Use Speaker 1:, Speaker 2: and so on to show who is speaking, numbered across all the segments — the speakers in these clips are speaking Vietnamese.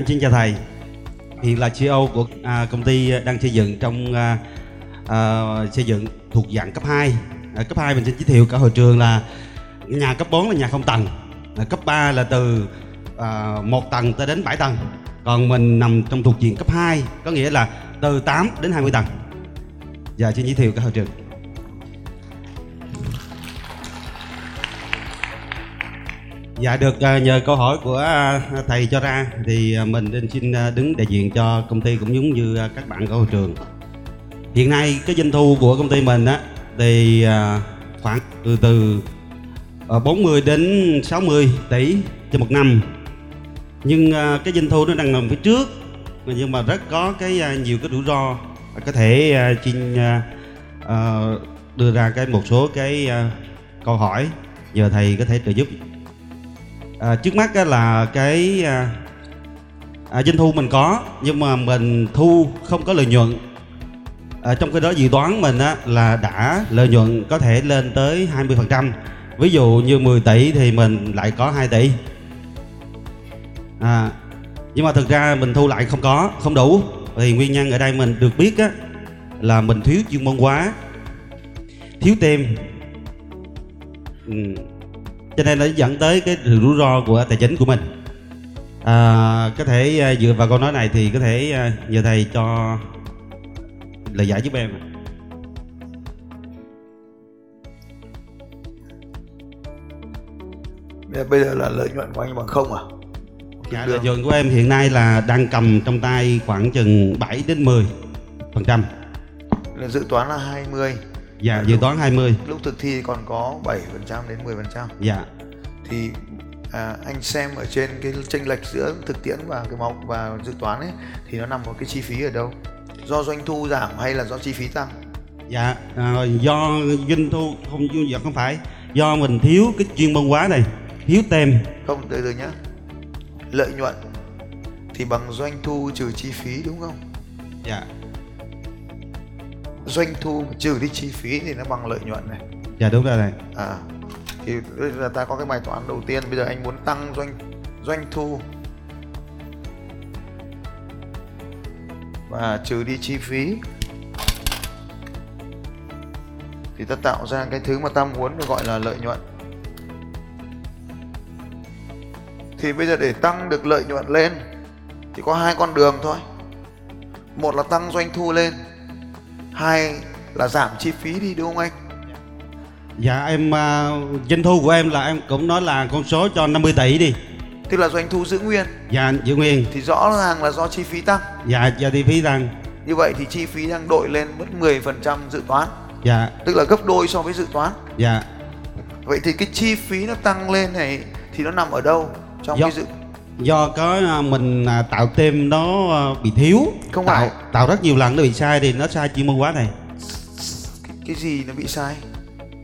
Speaker 1: em xin chào thầy. Hiện là CEO của à, công ty đang xây dựng trong à, à, xây dựng thuộc dạng cấp 2. À, cấp 2 mình xin giới thiệu cả hội trường là nhà cấp 4 là nhà không tầng. À, cấp 3 là từ à, 1 tầng tới đến 7 tầng. Còn mình nằm trong thuộc diện cấp 2, có nghĩa là từ 8 đến 20 tầng. giờ xin giới thiệu cả hội trường. Dạ được à, nhờ câu hỏi của à, thầy cho ra thì à, mình nên xin đứng đại diện cho công ty cũng giống như các bạn ở hội trường. Hiện nay cái doanh thu của công ty mình á, thì khoảng từ từ 40 đến 60 tỷ cho một năm. Nhưng cái doanh thu nó đang nằm phía trước, nhưng mà rất có cái nhiều cái rủi ro có thể xin đưa ra cái một số cái câu hỏi, nhờ thầy có thể trợ giúp à, trước mắt á là cái à, à, doanh thu mình có nhưng mà mình thu không có lợi nhuận. À, trong cái đó dự đoán mình á là đã lợi nhuận có thể lên tới 20% ví dụ như 10 tỷ thì mình lại có 2 tỷ. À, nhưng mà thực ra mình thu lại không có không đủ. Thì nguyên nhân ở đây mình được biết á là mình thiếu chuyên môn quá thiếu tem ừ, cho nên nó dẫn tới cái rủi ro của tài chính của mình à, có thể à, dựa vào câu nói này thì có thể à, nhờ thầy cho lời giải giúp em.
Speaker 2: Bây giờ là lợi nhuận của anh bằng không à?
Speaker 1: dạ lợi nhuận của em hiện nay là đang cầm trong tay khoảng chừng 7 đến 10 phần trăm
Speaker 2: dự toán là 20
Speaker 1: dạ dự toán 20
Speaker 2: Lúc thực thi còn có 7% đến 10%
Speaker 1: dạ.
Speaker 2: Thì à, anh xem ở trên cái chênh lệch giữa thực tiễn và cái mọc và dự toán ấy Thì nó nằm ở cái chi phí ở đâu? Do doanh thu giảm hay là do chi phí tăng?
Speaker 1: dạ à, do doanh thu không dạ không phải. Do mình thiếu cái chuyên môn hóa này thiếu tem.
Speaker 2: Không, từ từ nhá. Lợi nhuận thì bằng doanh thu trừ chi phí đúng không?
Speaker 1: dạ
Speaker 2: Doanh thu trừ đi chi phí thì nó bằng lợi nhuận này.
Speaker 1: Dạ đúng rồi này.
Speaker 2: À thì bây giờ ta có cái bài toán đầu tiên. Bây giờ anh muốn tăng doanh doanh thu và trừ đi chi phí thì ta tạo ra cái thứ mà ta muốn gọi là lợi nhuận. Thì bây giờ để tăng được lợi nhuận lên thì có hai con đường thôi. Một là tăng doanh thu lên hai là giảm chi phí đi đúng không anh?
Speaker 1: Dạ em uh, doanh thu của em là em cũng nói là con số cho 50 tỷ đi.
Speaker 2: tức là doanh thu giữ nguyên?
Speaker 1: Dạ giữ nguyên.
Speaker 2: thì rõ ràng là do chi phí tăng.
Speaker 1: Dạ dạ chi phí tăng.
Speaker 2: như vậy thì chi phí đang đội lên mất 10% dự toán.
Speaker 1: Dạ.
Speaker 2: Tức là gấp đôi so với dự toán.
Speaker 1: Dạ.
Speaker 2: Vậy thì cái chi phí nó tăng lên này thì nó nằm ở đâu trong
Speaker 1: Do-
Speaker 2: cái dự
Speaker 1: do có à, mình à, tạo tem nó à, bị thiếu.
Speaker 2: Không
Speaker 1: tạo,
Speaker 2: phải.
Speaker 1: tạo rất nhiều lần nó bị sai thì nó sai chuyên môn hóa này.
Speaker 2: cái, cái gì nó bị sai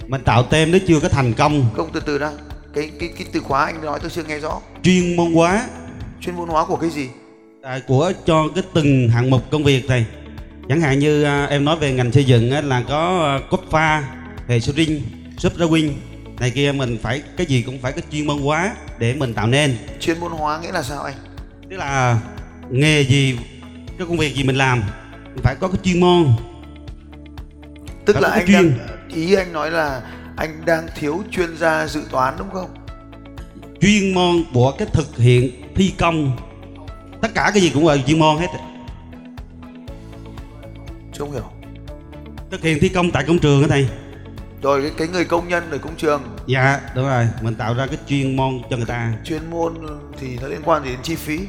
Speaker 1: Mình tạo tem nó chưa có thành công
Speaker 2: không từ từ đã cái cái cái từ khóa anh nói tôi chưa nghe rõ
Speaker 1: chuyên môn hóa
Speaker 2: chuyên môn hóa của cái gì
Speaker 1: à, của cho cái từng hạng mục công việc này. Chẳng hạn như à, em nói về ngành xây dựng á, là có à, cốt pha, hệ số ring, sub drawing này kia mình phải cái gì cũng phải có chuyên môn hóa để mình tạo nên.
Speaker 2: Chuyên môn hóa nghĩa là sao anh?
Speaker 1: Tức là nghề gì cái công việc gì mình làm phải có cái chuyên môn.
Speaker 2: Tức
Speaker 1: Phải
Speaker 2: là anh đang
Speaker 1: chuyên.
Speaker 2: ý anh nói là anh đang thiếu chuyên gia dự toán đúng không?
Speaker 1: Chuyên môn của cái thực hiện thi công. Tất cả cái gì cũng là chuyên môn hết.
Speaker 2: Chưa không hiểu.
Speaker 1: Thực hiện thi công tại công trường đó thầy
Speaker 2: rồi cái, cái người công nhân ở công trường.
Speaker 1: Dạ đúng rồi. Mình tạo ra cái chuyên môn cho người ta.
Speaker 2: Chuyên môn thì nó liên quan gì đến chi phí?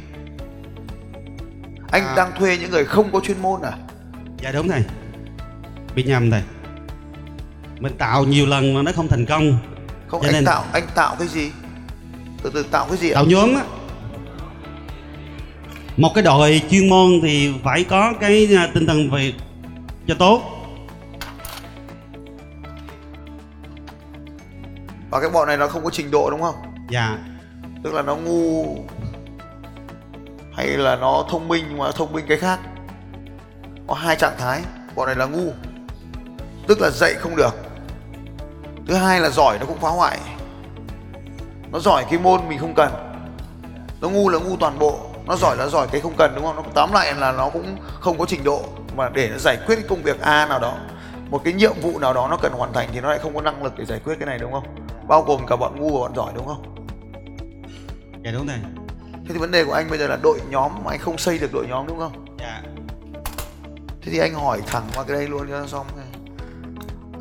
Speaker 2: Anh
Speaker 1: À.
Speaker 2: đang thuê những người không có chuyên môn à?
Speaker 1: Dạ đúng thầy bị nhầm thầy mình tạo nhiều lần mà nó không thành công.
Speaker 2: Không
Speaker 1: Cho
Speaker 2: anh
Speaker 1: nên-
Speaker 2: tạo anh tạo cái gì? Từ từ tạo cái gì ạ?
Speaker 1: Tạo nhóm á. Một cái đội chuyên môn thì phải có cái à, tinh thần về cho tốt
Speaker 2: và cái bọn này nó không có trình độ đúng không?
Speaker 1: Dạ.
Speaker 2: Tức là nó ngu hay là nó thông minh nhưng mà thông minh cái khác? Có hai trạng thái bọn này là ngu tức là dạy không được. Thứ hai là giỏi nó cũng phá hoại. Nó giỏi cái môn mình không cần. Nó ngu là ngu toàn bộ. Nó giỏi là giỏi cái không cần đúng không? Nó tóm lại là nó cũng không có trình độ. Mà để nó giải quyết cái công việc a nào đó một cái nhiệm vụ nào đó nó cần hoàn thành thì nó lại không có năng lực để giải quyết cái này đúng không bao gồm cả bọn ngu và bọn giỏi đúng không
Speaker 1: dạ đúng thầy
Speaker 2: Thế thì vấn đề của anh bây giờ là đội nhóm mà anh không xây được đội nhóm đúng không?
Speaker 1: dạ
Speaker 2: Thế thì anh hỏi thẳng qua cái đây luôn cho xong.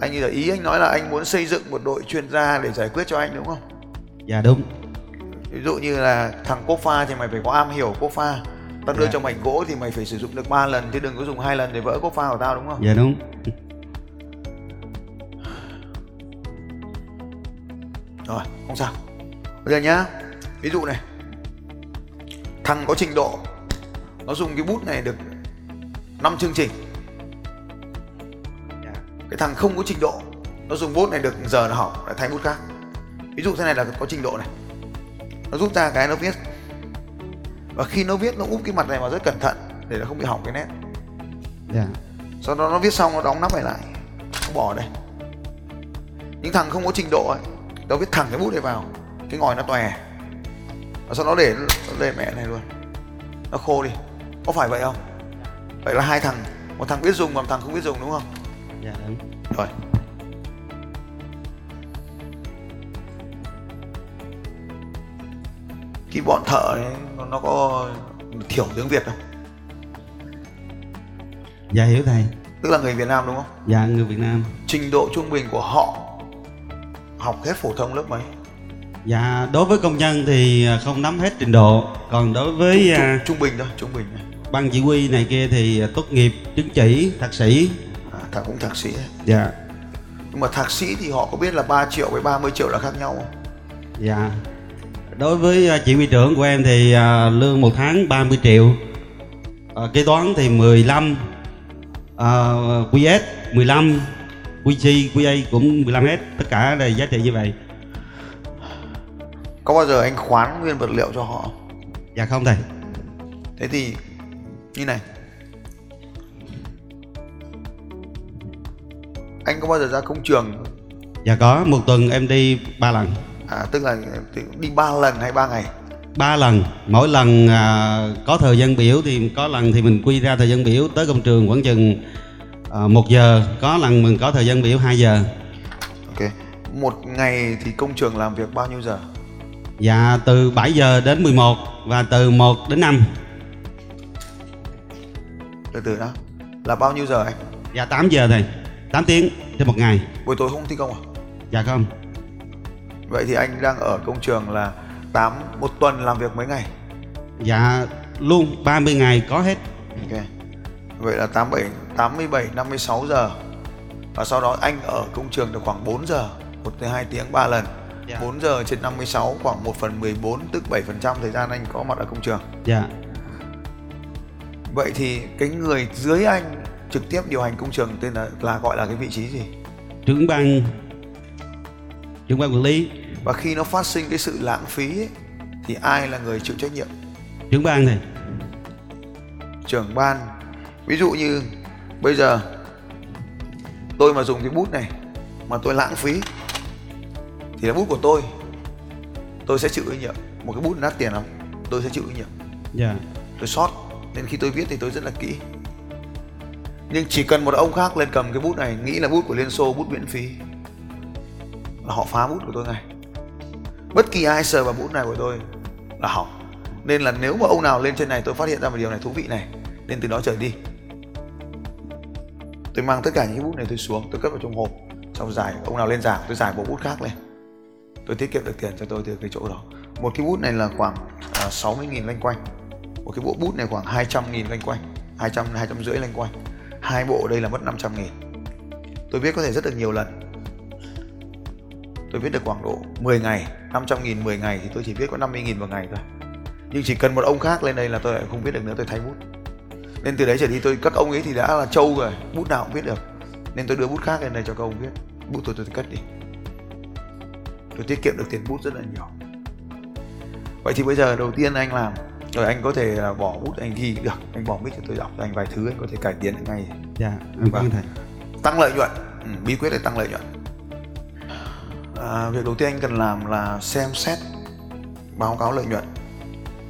Speaker 2: Anh như là ý anh nói là anh muốn xây dựng một đội chuyên gia để giải quyết cho anh đúng không?
Speaker 1: dạ đúng
Speaker 2: Ví dụ như là thằng cốt pha thì mày phải có am hiểu cốt pha. Tao đưa
Speaker 1: Dạ.
Speaker 2: cho mảnh gỗ thì mày phải sử dụng được 3 lần chứ đừng có dùng hai lần để vỡ cốt pha của tao đúng không?
Speaker 1: dạ đúng
Speaker 2: Rồi, không sao. Bây giờ nhá. Ví dụ này. Thằng có trình độ nó dùng cái bút này được 5 chương trình. cái thằng không có trình độ nó dùng bút này được giờ nó học lại thay bút khác ví dụ thế này là có trình độ này nó rút ra cái nó viết và khi nó viết nó úp cái mặt này vào rất cẩn thận để nó không bị hỏng cái nét
Speaker 1: dạ
Speaker 2: sau đó nó viết xong nó đóng nắp này lại nó bỏ đây những thằng không có trình độ ấy nó viết thẳng cái bút này vào cái ngòi nó tòe. Và sau đó để để mẹ này luôn. Nó khô đi. Có phải vậy không? Vậy là hai thằng một thằng biết dùng và một thằng không biết dùng đúng không?
Speaker 1: Dạ đúng.
Speaker 2: Rồi. Cái bọn thợ ấy, nó, nó có thiểu tiếng Việt không?
Speaker 1: dạ hiểu thầy.
Speaker 2: Tức là người Việt Nam đúng không?
Speaker 1: dạ người Việt Nam.
Speaker 2: Trình độ trung bình của họ học hết phổ thông lớp mấy?
Speaker 1: dạ đối với công nhân thì à, không nắm hết trình độ. Còn đối với
Speaker 2: Trung,
Speaker 1: à,
Speaker 2: trung bình thôi, trung bình
Speaker 1: ban chỉ huy này kia thì tốt nghiệp chứng chỉ thạc sĩ.
Speaker 2: À, thằng cũng thạc sĩ
Speaker 1: dạ.
Speaker 2: Nhưng mà thạc sĩ thì họ có biết là 3 triệu với 30 triệu là khác nhau không?
Speaker 1: dạ. Đối với à, chỉ huy trưởng của em thì à, lương một tháng 30 triệu. À, kế toán thì 15 à, QS 15 QC QA cũng 15 hết tất cả là giá trị như vậy.
Speaker 2: Có bao giờ anh khoán nguyên vật liệu cho họ?
Speaker 1: dạ không thầy.
Speaker 2: Thế thì như này. Anh có bao giờ ra công trường?
Speaker 1: Dạ có một tuần em đi ba lần.
Speaker 2: À, Tức là đi 3 lần hay 3 ngày?
Speaker 1: Ba lần mỗi lần à, có thời gian biểu thì có lần thì mình quy ra thời gian biểu tới công trường khoảng chừng à, một giờ có lần mình có thời gian biểu 2 giờ
Speaker 2: Ok Một ngày thì công trường làm việc bao nhiêu giờ?
Speaker 1: Dạ từ 7 giờ đến 11 và từ 1 đến 5
Speaker 2: Từ từ đó Là bao nhiêu giờ anh?
Speaker 1: Dạ 8 giờ thầy 8 tiếng trên một ngày
Speaker 2: Buổi tối không thi công à?
Speaker 1: Dạ không
Speaker 2: Vậy thì anh đang ở công trường là 8 một tuần làm việc mấy ngày?
Speaker 1: Dạ luôn 30 ngày có hết
Speaker 2: Ok. Vậy là 87 87 56 giờ. Và sau đó anh ở công trường được khoảng 4 giờ, 1 tới 2 tiếng 3 lần.
Speaker 1: Dạ.
Speaker 2: 4 giờ trên 56 khoảng 1 phần 14 tức 7% thời gian anh có mặt ở công trường.
Speaker 1: Dạ
Speaker 2: Vậy thì cái người dưới anh trực tiếp điều hành công trường tên là là gọi là cái vị trí gì?
Speaker 1: trưởng ban trưởng ban quản lý
Speaker 2: Và khi nó phát sinh cái sự lãng phí ấy, thì ai là người chịu trách nhiệm?
Speaker 1: trưởng ban thầy
Speaker 2: trưởng ban ví dụ như bây giờ tôi mà dùng cái bút này mà tôi lãng phí thì là bút của tôi. Tôi sẽ chịu trách nhiệm. Một cái bút nát tiền lắm tôi sẽ chịu trách nhiệm.
Speaker 1: Dạ.
Speaker 2: Tôi sót nên khi tôi viết thì tôi rất là kỹ. Nhưng chỉ cần một ông khác lên cầm cái bút này nghĩ là bút của liên xô bút miễn phí là họ phá bút của tôi ngay. Bất kỳ ai sờ vào bút này của tôi là hỏng. Nên là nếu mà ông nào lên trên này tôi phát hiện ra một điều này thú vị này nên từ đó trở đi tôi mang tất cả những cái bút này tôi xuống tôi cất vào trong hộp. Xong giải ông nào lên giảng tôi giải bộ bút khác lên. Tôi tiết kiệm được tiền cho tôi từ cái chỗ đó. Một cái bút này là khoảng à, 60 nghìn lanh quanh. Một cái bộ bút này khoảng 200 nghìn lanh quanh 200 200 rưỡi lanh quanh. Hai bộ đây là mất 500 nghìn. Tôi viết có thể rất được nhiều lần. Tôi viết được khoảng độ 10 ngày 500 nghìn 10 ngày thì tôi chỉ viết có 50 nghìn một ngày thôi. Nhưng chỉ cần một ông khác lên đây là tôi lại không viết được nữa tôi thay bút nên từ đấy trở đi tôi các ông ấy thì đã là trâu rồi bút nào cũng viết được. Nên tôi đưa bút khác lên đây cho các ông viết. Bút tôi tôi cất đi. Tôi tiết kiệm được tiền bút rất là nhiều. Vậy thì bây giờ đầu tiên anh làm rồi anh có thể à, bỏ bút anh ghi được. Anh bỏ mic cho tôi đọc cho anh vài thứ anh có thể cải tiến ngay.
Speaker 1: Dạ em ơn thầy.
Speaker 2: Tăng lợi nhuận. Ừ, bí quyết để tăng lợi nhuận. À, việc đầu tiên anh cần làm là xem xét báo cáo lợi nhuận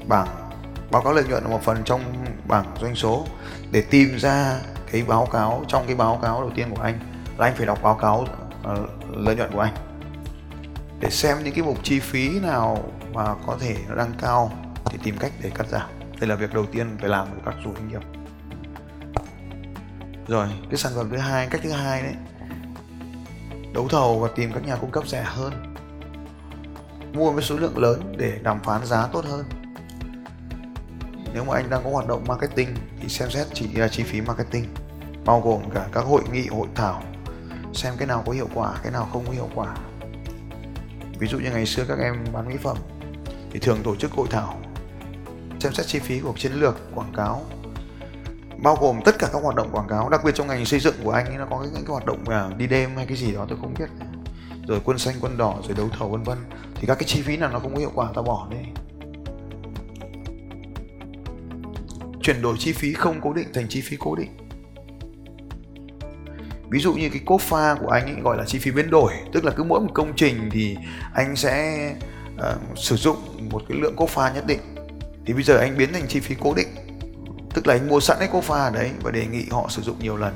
Speaker 2: bảng báo cáo lợi nhuận là một phần trong bảng doanh số. Để tìm ra cái báo cáo trong cái báo cáo đầu tiên của anh là anh phải đọc báo cáo uh, lợi nhuận của anh. Để xem những cái mục chi phí nào mà có thể nó đang cao thì tìm cách để cắt giảm. Đây là việc đầu tiên phải làm của các chủ doanh nghiệp. Rồi cái sản phẩm thứ hai cách thứ hai đấy. Đấu thầu và tìm các nhà cung cấp rẻ hơn. Mua với số lượng lớn để đàm phán giá tốt hơn nếu mà anh đang có hoạt động marketing thì xem xét chỉ là chi phí marketing, bao gồm cả các hội nghị, hội thảo, xem cái nào có hiệu quả, cái nào không có hiệu quả. Ví dụ như ngày xưa các em bán mỹ phẩm thì thường tổ chức hội thảo, xem xét chi phí của chiến lược, quảng cáo, bao gồm tất cả các hoạt động quảng cáo. Đặc biệt trong ngành xây dựng của anh ấy, nó có những cái hoạt động là đi đêm hay cái gì đó, tôi không biết. Rồi quân xanh, quân đỏ, rồi đấu thầu, vân vân. Thì các cái chi phí nào nó không có hiệu quả ta bỏ đi. Chuyển đổi chi phí không cố định thành chi phí cố định. Ví dụ như cái cốt pha của anh ấy gọi là chi phí biến đổi tức là cứ mỗi một công trình thì anh sẽ uh, sử dụng một cái lượng cốt pha nhất định. Thì bây giờ anh biến thành chi phí cố định tức là anh mua sẵn cái cốt pha đấy và đề nghị họ sử dụng nhiều lần.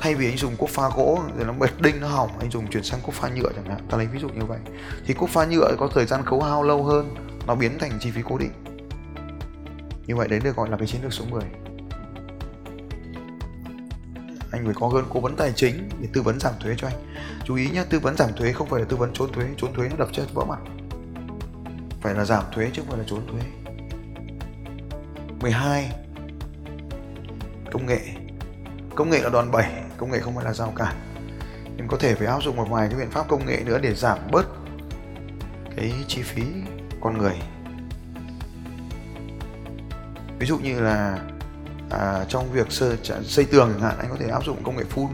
Speaker 2: Thay vì anh dùng cốt pha gỗ rồi nó bệt đinh nó hỏng anh dùng chuyển sang cốt pha nhựa chẳng hạn. Ta lấy ví dụ như vậy. Thì cốt pha nhựa có thời gian khấu hao lâu hơn nó biến thành chi phí cố định như vậy đấy được gọi là cái chiến lược số 10 anh phải có hơn cố vấn tài chính để tư vấn giảm thuế cho anh. Chú ý nhé tư vấn giảm thuế không phải là tư vấn trốn thuế trốn thuế nó đập chết vỡ mặt. Phải là giảm thuế chứ không phải là trốn thuế. 12 công nghệ. Công nghệ là đòn bẩy, công nghệ không phải là rào cản. Nhưng có thể phải áp dụng một vài cái biện pháp công nghệ nữa để giảm bớt cái chi phí con người ví dụ như là à, trong việc xây, xây tường chẳng hạn anh có thể áp dụng công nghệ phun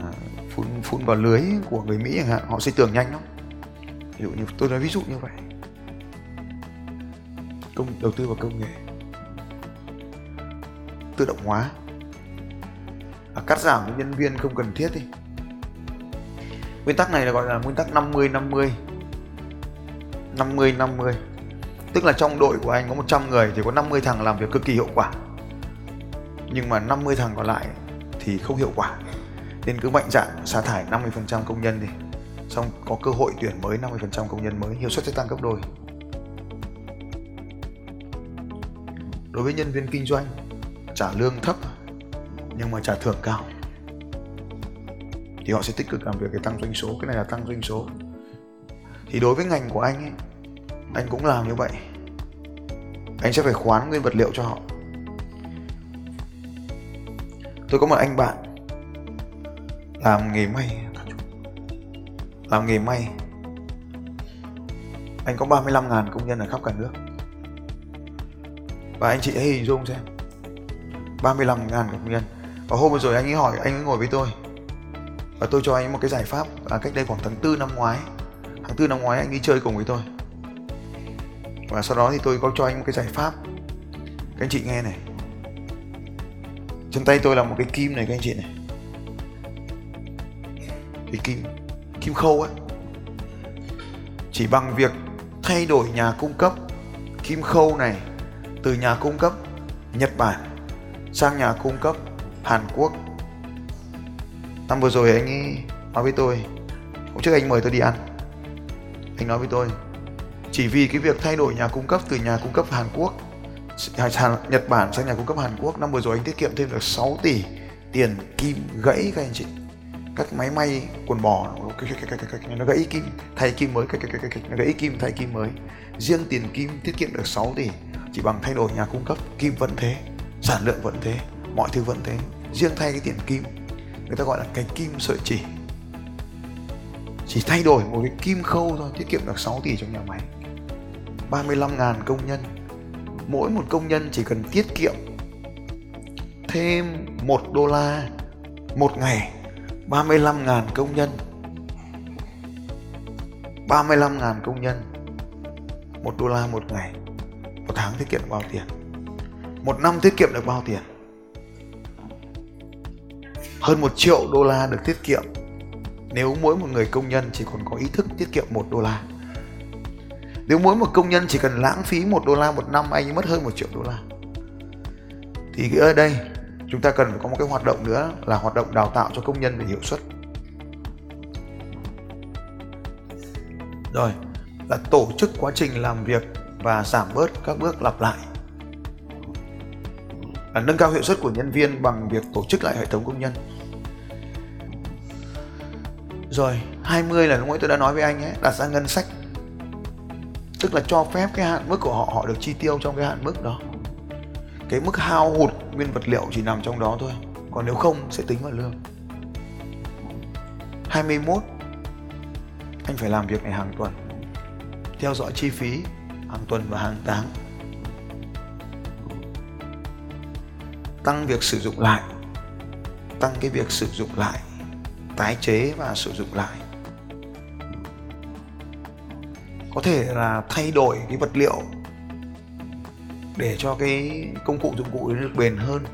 Speaker 2: à, phun phun vào lưới của người Mỹ chẳng hạn họ xây tường nhanh lắm. Ví dụ như tôi nói ví dụ như vậy. Công đầu tư vào công nghệ. Tự động hóa. À, cắt giảm những nhân viên không cần thiết đi. Nguyên tắc này là gọi là nguyên tắc 50 50 50 50 tức là trong đội của anh có 100 người thì có 50 thằng làm việc cực kỳ hiệu quả. Nhưng mà 50 thằng còn lại thì không hiệu quả. Nên cứ mạnh dạn sa thải 50% công nhân đi. Xong có cơ hội tuyển mới 50% công nhân mới, hiệu suất sẽ tăng gấp đôi. Đối với nhân viên kinh doanh, trả lương thấp nhưng mà trả thưởng cao thì họ sẽ tích cực làm việc để tăng doanh số. Cái này là tăng doanh số. Thì đối với ngành của anh ấy anh cũng làm như vậy. Anh sẽ phải khoán nguyên vật liệu cho họ. Tôi có một anh bạn. Làm nghề may. Làm nghề may. Anh có 35.000 công nhân ở khắp cả nước. Và anh chị hãy hình dung xem. 35.000 công nhân. Và hôm vừa rồi anh ấy hỏi anh ấy ngồi với tôi. Và tôi cho anh ấy một cái giải pháp. À, cách đây khoảng tháng tư năm ngoái tháng tư năm ngoái anh ấy chơi cùng với tôi và sau đó thì tôi có cho anh một cái giải pháp. Các anh chị nghe này. Trên tay tôi là một cái kim này, các anh chị này. Cái kim kim khâu ấy chỉ bằng việc thay đổi nhà cung cấp kim khâu này từ nhà cung cấp Nhật Bản sang nhà cung cấp Hàn Quốc. Năm vừa rồi anh ấy nói với tôi, hôm trước anh mời tôi đi ăn. Anh nói với tôi chỉ vì cái việc thay đổi nhà cung cấp từ nhà cung cấp Hàn Quốc Nhật Bản sang nhà cung cấp Hàn Quốc, năm vừa rồi anh tiết kiệm thêm được 6 tỷ tiền kim gãy các anh chị. Các máy may quần bò nó gãy kim, thay kim mới nó gãy kim, thay kim mới. Riêng tiền kim tiết kiệm được 6 tỷ, chỉ bằng thay đổi nhà cung cấp, kim vẫn thế, sản lượng vẫn thế, mọi thứ vẫn thế. Riêng thay cái tiền kim, người ta gọi là cái kim sợi chỉ. Chỉ thay đổi một cái kim khâu thôi, tiết kiệm được 6 tỷ trong nhà máy. 35.000 công nhân. Mỗi một công nhân chỉ cần tiết kiệm thêm 1 đô la một ngày 35.000 công nhân. 35.000 công nhân 1 đô la một ngày. Một tháng tiết kiệm được bao tiền? Một năm tiết kiệm được bao tiền? Hơn một triệu đô la được tiết kiệm. Nếu mỗi một người công nhân chỉ còn có ý thức tiết kiệm một đô la nếu mỗi một công nhân chỉ cần lãng phí một đô la một năm, anh ấy mất hơn một triệu đô la. Thì ở đây, chúng ta cần phải có một cái hoạt động nữa là hoạt động đào tạo cho công nhân về hiệu suất. Rồi, là tổ chức quá trình làm việc và giảm bớt các bước lặp lại. Là nâng cao hiệu suất của nhân viên bằng việc tổ chức lại hệ thống công nhân. Rồi 20 là lúc nãy tôi đã nói với anh ấy, đặt ra ngân sách tức là cho phép cái hạn mức của họ họ được chi tiêu trong cái hạn mức đó. Cái mức hao hụt nguyên vật liệu chỉ nằm trong đó thôi. Còn nếu không, sẽ tính vào lương. 21 anh phải làm việc này hàng tuần. Theo dõi chi phí hàng tuần và hàng tháng. Tăng việc sử dụng lại. Tăng cái việc sử dụng lại, tái chế và sử dụng lại. Có thể là thay đổi cái vật liệu để cho cái công cụ dụng cụ được bền hơn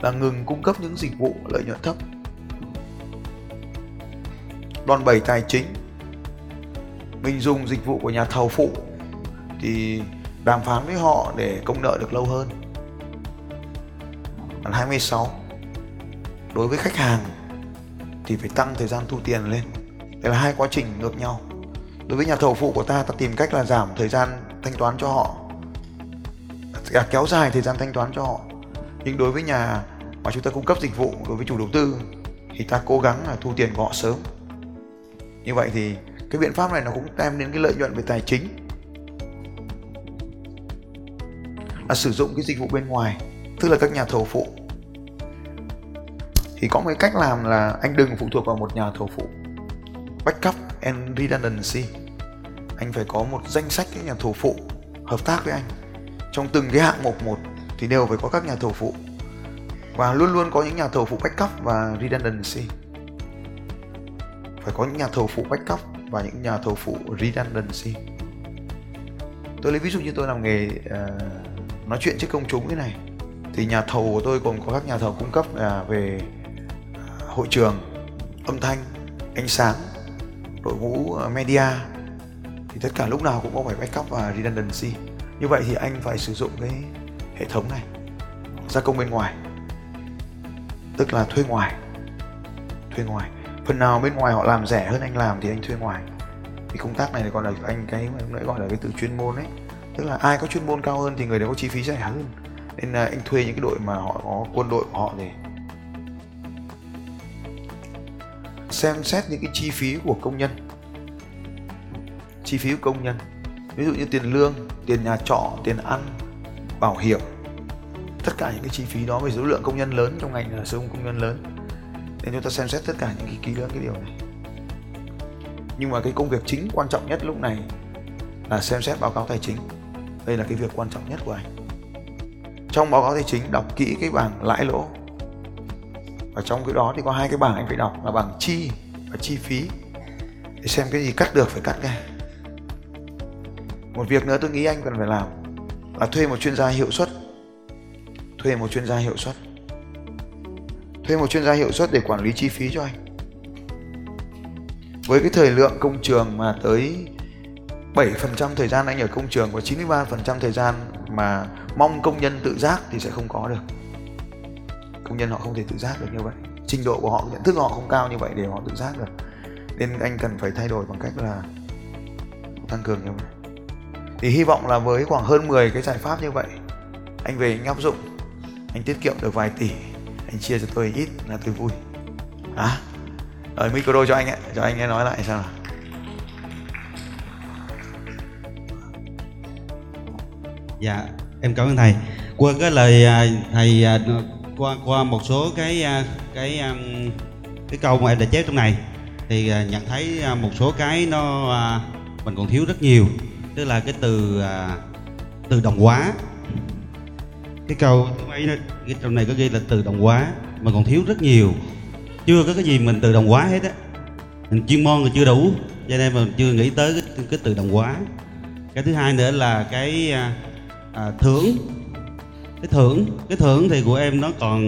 Speaker 2: là ngừng cung cấp những dịch vụ lợi nhuận thấp. Đòn bẩy tài chính. Mình dùng dịch vụ của nhà thầu phụ thì đàm phán với họ để công nợ được lâu hơn. Phần 26 Đối với khách hàng thì phải tăng thời gian thu tiền lên. Đây là hai quá trình ngược nhau. Đối với nhà thầu phụ của ta ta tìm cách là giảm thời gian thanh toán cho họ. À, kéo dài thời gian thanh toán cho họ. Nhưng đối với nhà mà chúng ta cung cấp dịch vụ đối với chủ đầu tư thì ta cố gắng là thu tiền của họ sớm. Như vậy thì cái biện pháp này nó cũng đem đến cái lợi nhuận về tài chính. Là sử dụng cái dịch vụ bên ngoài tức là các nhà thầu phụ. Thì có một cái cách làm là anh đừng phụ thuộc vào một nhà thầu phụ backup and redundancy. Anh phải có một danh sách những nhà thầu phụ hợp tác với anh. Trong từng cái hạng mục một thì đều phải có các nhà thầu phụ. Và luôn luôn có những nhà thầu phụ backup và redundancy. Phải có những nhà thầu phụ backup và những nhà thầu phụ redundancy. Tôi lấy ví dụ như tôi làm nghề uh, nói chuyện trước công chúng thế này. Thì nhà thầu của tôi còn có các nhà thầu cung cấp là về à, hội trường âm thanh ánh sáng đội ngũ à, media, thì tất cả lúc nào cũng có phải backup và redundancy. Như vậy thì anh phải sử dụng cái hệ thống này gia công bên ngoài, tức là thuê ngoài thuê ngoài. Phần nào bên ngoài họ làm rẻ hơn anh làm thì anh thuê ngoài. Thì công tác này còn là anh cái mà nãy gọi là cái từ chuyên môn ấy. Tức là ai có chuyên môn cao hơn thì người đấy có chi phí rẻ hơn. Nên là anh thuê những cái đội mà họ có quân đội của họ để xem xét những cái chi phí của công nhân. Chi phí của công nhân. Ví dụ như tiền lương, tiền nhà trọ, tiền ăn, bảo hiểm. Tất cả những cái chi phí đó với số lượng công nhân lớn trong ngành là số công nhân lớn. Nên chúng ta xem xét tất cả những cái kỹ lưỡng cái điều này. Nhưng mà cái công việc chính quan trọng nhất lúc này là xem xét báo cáo tài chính. Đây là cái việc quan trọng nhất của anh. Trong báo cáo tài chính, đọc kỹ cái bảng lãi lỗ và trong cái đó thì có hai cái bảng anh phải đọc là bảng chi và chi phí. Để xem cái gì cắt được phải cắt ngay. Một việc nữa tôi nghĩ anh cần phải làm là thuê một chuyên gia hiệu suất. Thuê một chuyên gia hiệu suất. Thuê một chuyên gia hiệu suất để quản lý chi phí cho anh. Với cái thời lượng công trường mà tới 7% thời gian anh ở công trường và 93% thời gian mà mong công nhân tự giác thì sẽ không có được công nhân họ không thể tự giác được như vậy. Trình độ của họ, nhận thức họ không cao như vậy để họ tự giác được. Nên anh cần phải thay đổi bằng cách là tăng cường như vậy. Thì hy vọng là với khoảng hơn 10 cái giải pháp như vậy, anh về anh áp dụng, anh tiết kiệm được vài tỷ, anh chia cho tôi ít là tôi vui. À ở ờ, micro cho anh ấy cho anh ấy nói lại sao nào.
Speaker 1: Dạ em cảm ơn thầy. Qua cái lời à, thầy à, qua qua một số cái à, cái à, cái câu mà em đã chép trong này thì à, nhận thấy một số cái nó mình còn thiếu rất nhiều. Tức là cái từ từ đồng hóa. Cái câu ấy cái trong này có ghi là từ đồng hóa mà còn thiếu rất nhiều. Chưa có cái gì mình từ đồng hóa hết á. Mình chuyên môn là chưa đủ cho nên mình chưa nghĩ tới cái, cái từ đồng hóa. Cái thứ hai nữa là cái à, thưởng cái thưởng cái thưởng thì của em nó còn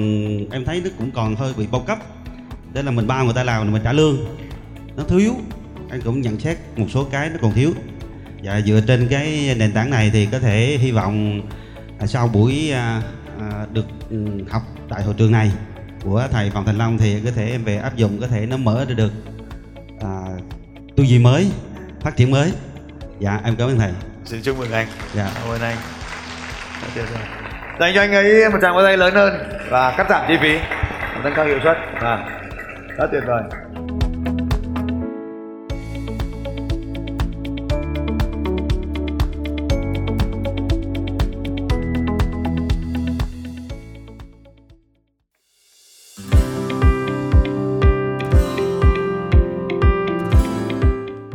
Speaker 1: em thấy nó cũng còn hơi bị bao cấp. Để là mình bao người ta làm mình trả lương. Nó thiếu. Anh cũng nhận xét một số cái nó còn thiếu. Và dựa trên cái nền tảng này thì có thể hy vọng sau buổi à, à, được ừ, học tại hội trường này của thầy Phạm Thành Long thì có thể em về áp dụng có thể nó mở ra được à, tư duy mới phát triển mới. Dạ em cảm ơn thầy.
Speaker 2: Xin chúc mừng anh.
Speaker 1: Dạ.
Speaker 2: Cảm ơn anh. Vời dành cho anh ấy một tràng vỗ tay lớn hơn và cắt giảm chi phí. Nâng cao hiệu suất. À, rất tuyệt vời.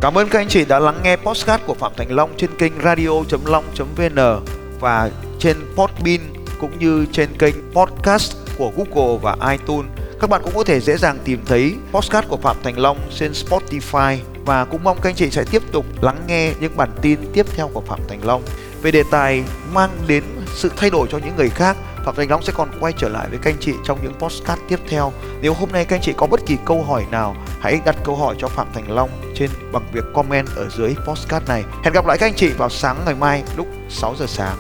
Speaker 2: Cảm ơn các anh chị đã lắng nghe podcast của Phạm Thành Long trên kênh radio.long.vn và trên Podbean cũng như trên kênh podcast của Google và iTunes. Các bạn cũng có thể dễ dàng tìm thấy podcast của Phạm Thành Long trên Spotify và cũng mong các anh chị sẽ tiếp tục lắng nghe những bản tin tiếp theo của Phạm Thành Long về đề tài mang đến sự thay đổi cho những người khác Phạm Thành Long sẽ còn quay trở lại với các anh chị trong những podcast tiếp theo. Nếu hôm nay các anh chị có bất kỳ câu hỏi nào, hãy đặt câu hỏi cho Phạm Thành Long trên bằng việc comment ở dưới podcast này. Hẹn gặp lại các anh chị vào sáng ngày mai lúc 6 giờ sáng.